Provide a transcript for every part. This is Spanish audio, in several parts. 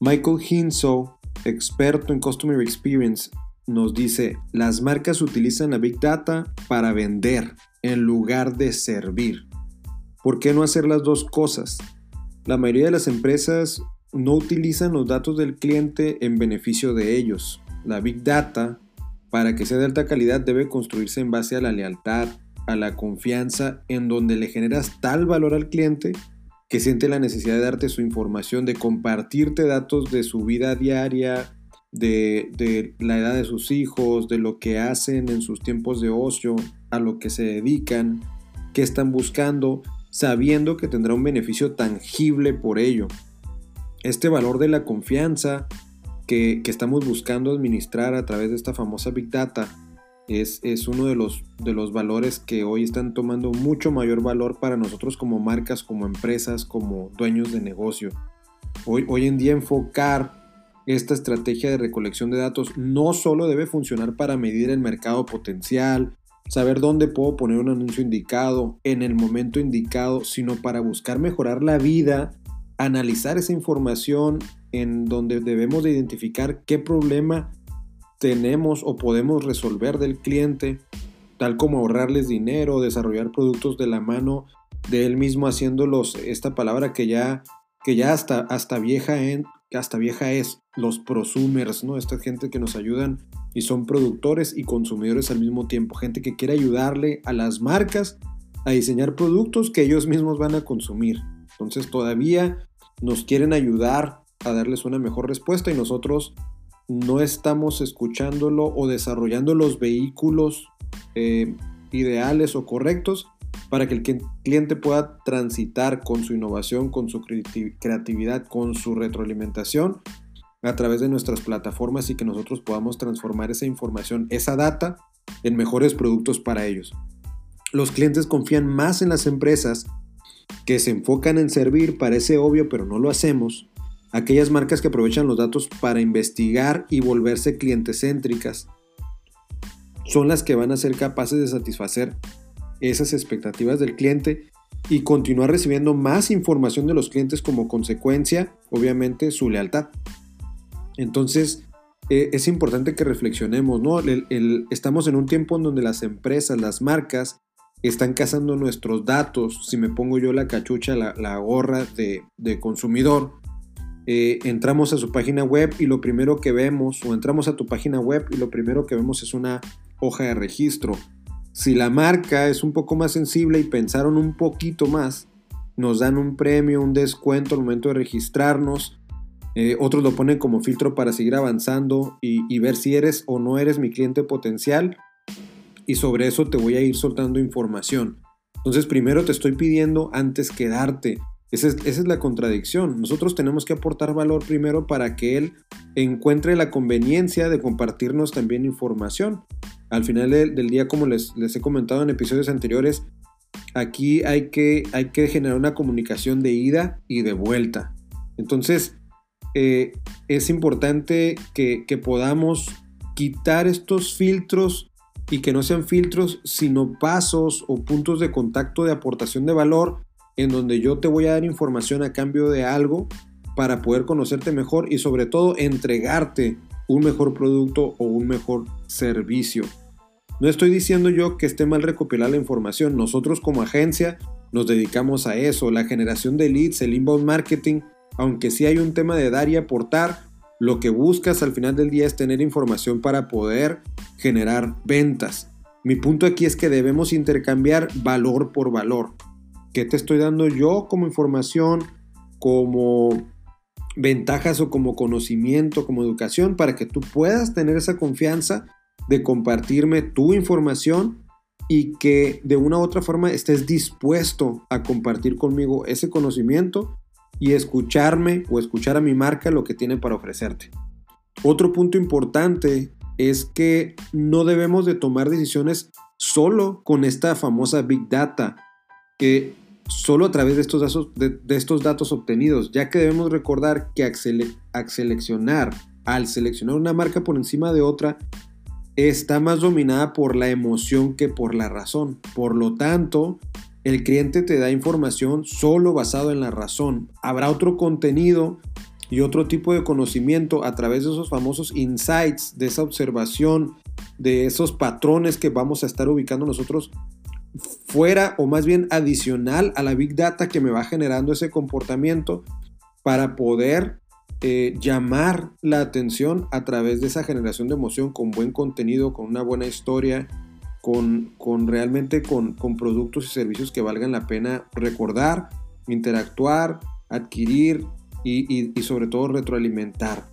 Michael Hinso, experto en Customer Experience, nos dice, las marcas utilizan la Big Data para vender en lugar de servir. ¿Por qué no hacer las dos cosas? La mayoría de las empresas no utilizan los datos del cliente en beneficio de ellos. La Big Data, para que sea de alta calidad, debe construirse en base a la lealtad, a la confianza, en donde le generas tal valor al cliente que siente la necesidad de darte su información, de compartirte datos de su vida diaria, de, la edad de sus hijos, de lo que hacen en sus tiempos de ocio, a lo que se dedican, qué están buscando, sabiendo que tendrá un beneficio tangible por ello. Este valor de la confianza que, estamos buscando administrar a través de esta famosa Big Data es, es, uno de los, de los valores que hoy están tomando mucho mayor valor para nosotros como marcas, como empresas, como dueños de negocio. Hoy, hoy en día enfocar esta estrategia de recolección de datos no solo debe funcionar para medir el mercado potencial, saber dónde puedo poner un anuncio indicado en el momento indicado, sino para buscar mejorar la vida, analizar esa información en donde debemos de identificar qué problema tenemos o podemos resolver del cliente, tal como ahorrarles dinero, desarrollar productos de la mano de él mismo haciéndolos, esta palabra que ya, que ya hasta, hasta vieja en, hasta vieja es, los prosumers, ¿no? Esta gente que nos ayudan y son productores y consumidores al mismo tiempo, gente que quiere ayudarle a las marcas a diseñar productos que ellos mismos van a consumir. Entonces todavía nos quieren ayudar a darles una mejor respuesta y nosotros no estamos escuchándolo o desarrollando los vehículos eh, ideales o correctos para que el cliente pueda transitar con su innovación, con su creatividad, con su retroalimentación a través de nuestras plataformas y que nosotros podamos transformar esa información, esa data, en mejores productos para ellos. Los clientes confían más en las empresas que se enfocan en servir, parece obvio, pero no lo hacemos. Aquellas marcas que aprovechan los datos para investigar y volverse clientes céntricas son las que van a ser capaces de satisfacer esas expectativas del cliente y continuar recibiendo más información de los clientes como consecuencia, obviamente, su lealtad. Entonces, eh, es importante que reflexionemos, ¿no? estamos en un tiempo en donde las empresas, las marcas, están cazando nuestros datos. Si me pongo yo la cachucha, la, gorra de, consumidor, eh, entramos a su página web y lo primero que vemos, o entramos a tu página web y lo primero que vemos es una hoja de registro si la marca es un poco más sensible y pensaron un poquito más, nos dan un premio, un descuento al momento de registrarnos. Eh, otros lo ponen como filtro para seguir avanzando y, ver si eres o no eres mi cliente potencial. Y sobre eso te voy a ir soltando información. Entonces primero te estoy pidiendo antes que darte. Esa es, la contradicción. Nosotros tenemos que aportar valor primero para que él encuentre la conveniencia de compartirnos también información. Al final del, día, como les, he comentado en episodios anteriores, aquí hay que, hay que generar una comunicación de ida y de vuelta. Entonces, eh, es importante que podamos quitar estos filtros y que no sean filtros, sino pasos o puntos de contacto de aportación de valor en donde yo te voy a dar información a cambio de algo para poder conocerte mejor y sobre todo entregarte un mejor producto o un mejor servicio. No estoy diciendo yo que esté mal recopilar la información, nosotros como agencia nos dedicamos a eso, la generación de leads, el inbound marketing, aunque sí hay un tema de dar y aportar, lo que buscas al final del día es tener información para poder generar ventas. Mi punto aquí es que debemos intercambiar valor por valor. ¿Qué te estoy dando yo como información, como ventajas o como conocimiento, como educación, para que tú puedas tener esa confianza de compartirme tu información y que de una u otra forma estés dispuesto a compartir conmigo ese conocimiento y escucharme o escuchar a mi marca lo que tiene para ofrecerte. Otro punto importante es que no debemos de tomar decisiones solo con esta famosa Big Data, que solo a través de estos datos, obtenidos, ya que debemos recordar que al seleccionar, al seleccionar una marca por encima de otra, está más dominada por la emoción que por la razón. Por lo tanto, el cliente te da información solo basado en la razón. Habrá otro contenido y otro tipo de conocimiento a través de esos famosos insights, de esa observación, de esos patrones que vamos a estar ubicando nosotros fuera o más bien adicional a la big data que me va generando ese comportamiento para poder eh, llamar la atención a través de esa generación de emoción con buen contenido, con una buena historia, con, con realmente con, con, productos y servicios que valgan la pena recordar, interactuar, adquirir y, y, sobre todo retroalimentar.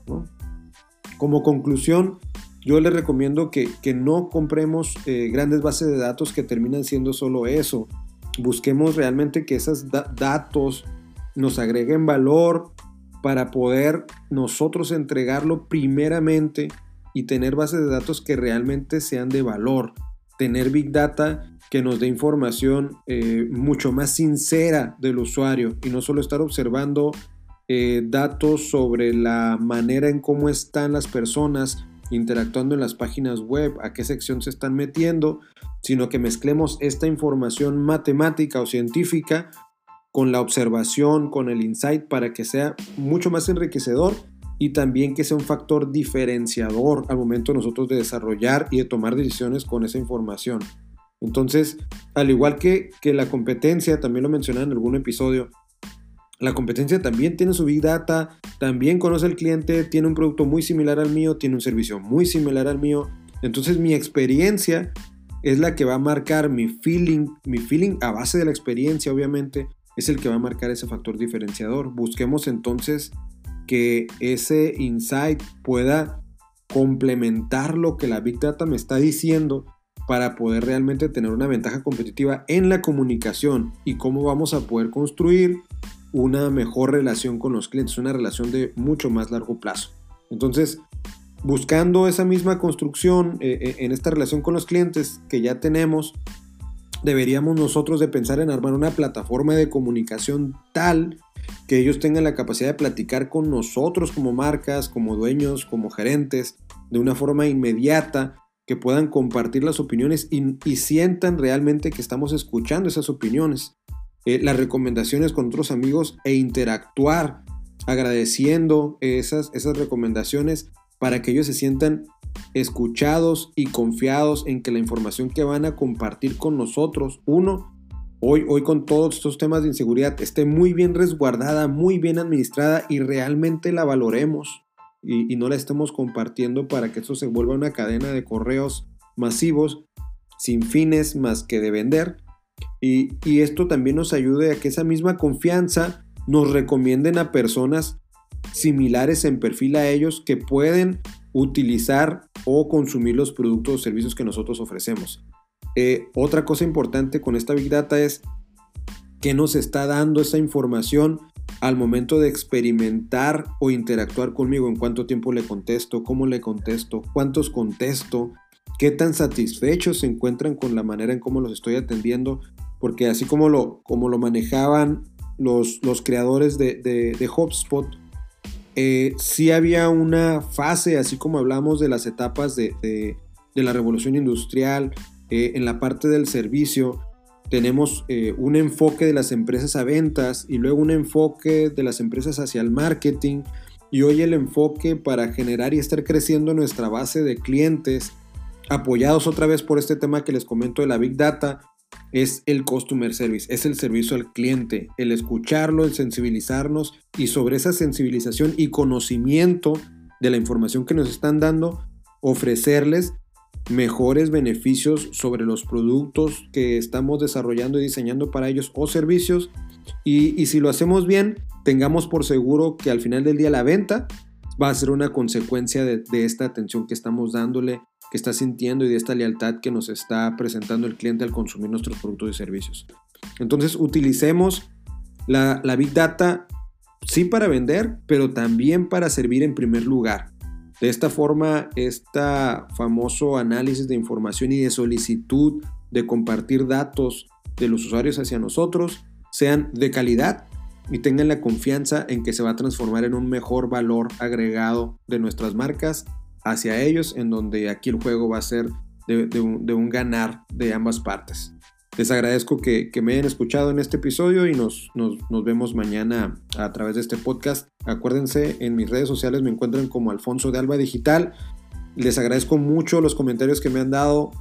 Como conclusión, yo les recomiendo que, que no compremos eh, grandes bases de datos que terminan siendo solo eso. Busquemos realmente que esos datos nos agreguen valor para poder nosotros entregarlo primeramente y tener bases de datos que realmente sean de valor. Tener Big Data que nos dé información eh, mucho más sincera del usuario y no solo estar observando eh, datos sobre la manera en cómo están las personas interactuando en las páginas web, a qué sección se están metiendo, sino que mezclemos esta información matemática o científica con la observación, con el insight, para que sea mucho más enriquecedor y también que sea un factor diferenciador al momento nosotros de desarrollar y de tomar decisiones con esa información. Entonces, al igual que, que la competencia, también lo mencioné en algún episodio, la competencia también tiene su Big Data, también conoce al cliente, tiene un producto muy similar al mío, tiene un servicio muy similar al mío. Entonces mi experiencia es la que va a marcar mi feeling, mi feeling a base de la experiencia obviamente es el que va a marcar ese factor diferenciador. Busquemos entonces que ese insight pueda complementar lo que la Big Data me está diciendo para poder realmente tener una ventaja competitiva en la comunicación y cómo vamos a poder construir una mejor relación con los clientes, una relación de mucho más largo plazo. Entonces, buscando esa misma construcción eh, eh, en esta relación con los clientes que ya tenemos, deberíamos nosotros de pensar en armar una plataforma de comunicación tal que ellos tengan la capacidad de platicar con nosotros como marcas, como dueños, como gerentes, de una forma inmediata, que puedan compartir las opiniones y, sientan realmente que estamos escuchando esas opiniones. Eh, las recomendaciones con otros amigos e interactuar agradeciendo esas, esas recomendaciones para que ellos se sientan escuchados y confiados en que la información que van a compartir con nosotros, uno, hoy, hoy con todos estos temas de inseguridad, esté muy bien resguardada, muy bien administrada y realmente la valoremos y, no la estemos compartiendo para que esto se vuelva una cadena de correos masivos sin fines más que de vender y, esto también nos ayude a que esa misma confianza nos recomienden a personas similares en perfil a ellos que pueden utilizar o consumir los productos o servicios que nosotros ofrecemos. Eh, otra cosa importante con esta Big Data es que nos está dando esa información al momento de experimentar o interactuar conmigo, en cuánto tiempo le contesto, cómo le contesto, cuántos contesto, qué tan satisfechos se encuentran con la manera en cómo los estoy atendiendo, porque así como lo, como lo manejaban los, los creadores de, de, HubSpot, eh, sí había una fase, así como hablamos de las etapas de, de, la revolución industrial, eh, en la parte del servicio, tenemos eh, un enfoque de las empresas a ventas y luego un enfoque de las empresas hacia el marketing y hoy el enfoque para generar y estar creciendo nuestra base de clientes apoyados otra vez por este tema que les comento de la Big Data, es el Customer Service, es el servicio al cliente, el escucharlo, el sensibilizarnos y sobre esa sensibilización y conocimiento de la información que nos están dando, ofrecerles mejores beneficios sobre los productos que estamos desarrollando y diseñando para ellos o servicios. Y, si lo hacemos bien, tengamos por seguro que al final del día la venta va a ser una consecuencia de esta atención que estamos dándole que está sintiendo y de esta lealtad que nos está presentando el cliente al consumir nuestros productos y servicios. Entonces utilicemos la, Big Data sí para vender, pero también para servir en primer lugar. De esta forma, este famoso análisis de información y de solicitud de compartir datos de los usuarios hacia nosotros sean de calidad y tengan la confianza en que se va a transformar en un mejor valor agregado de nuestras marcas hacia ellos, en donde aquí el juego va a ser de, un, ganar de ambas partes. Les agradezco que, me hayan escuchado en este episodio y nos, nos, vemos mañana a través de este podcast. Acuérdense, en mis redes sociales me encuentran como Alfonso de Alba Digital. Les agradezco mucho los comentarios que me han dado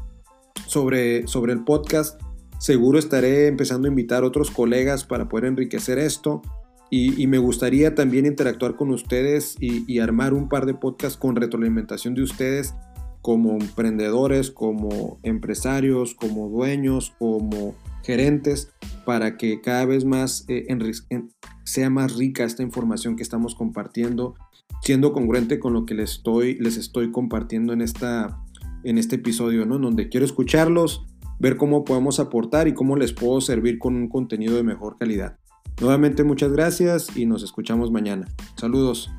sobre, sobre el podcast. Seguro estaré empezando a invitar a otros colegas para poder enriquecer esto. Y, me gustaría también interactuar con ustedes y, y, armar un par de podcasts con retroalimentación de ustedes como emprendedores, como empresarios, como dueños, como gerentes, para que cada vez más eh, sea más rica esta información que estamos compartiendo, siendo congruente con lo que les estoy, les estoy compartiendo en, esta, en este episodio, ¿no? donde quiero escucharlos, ver cómo podemos aportar y cómo les puedo servir con un contenido de mejor calidad. Nuevamente muchas gracias y nos escuchamos mañana. Saludos.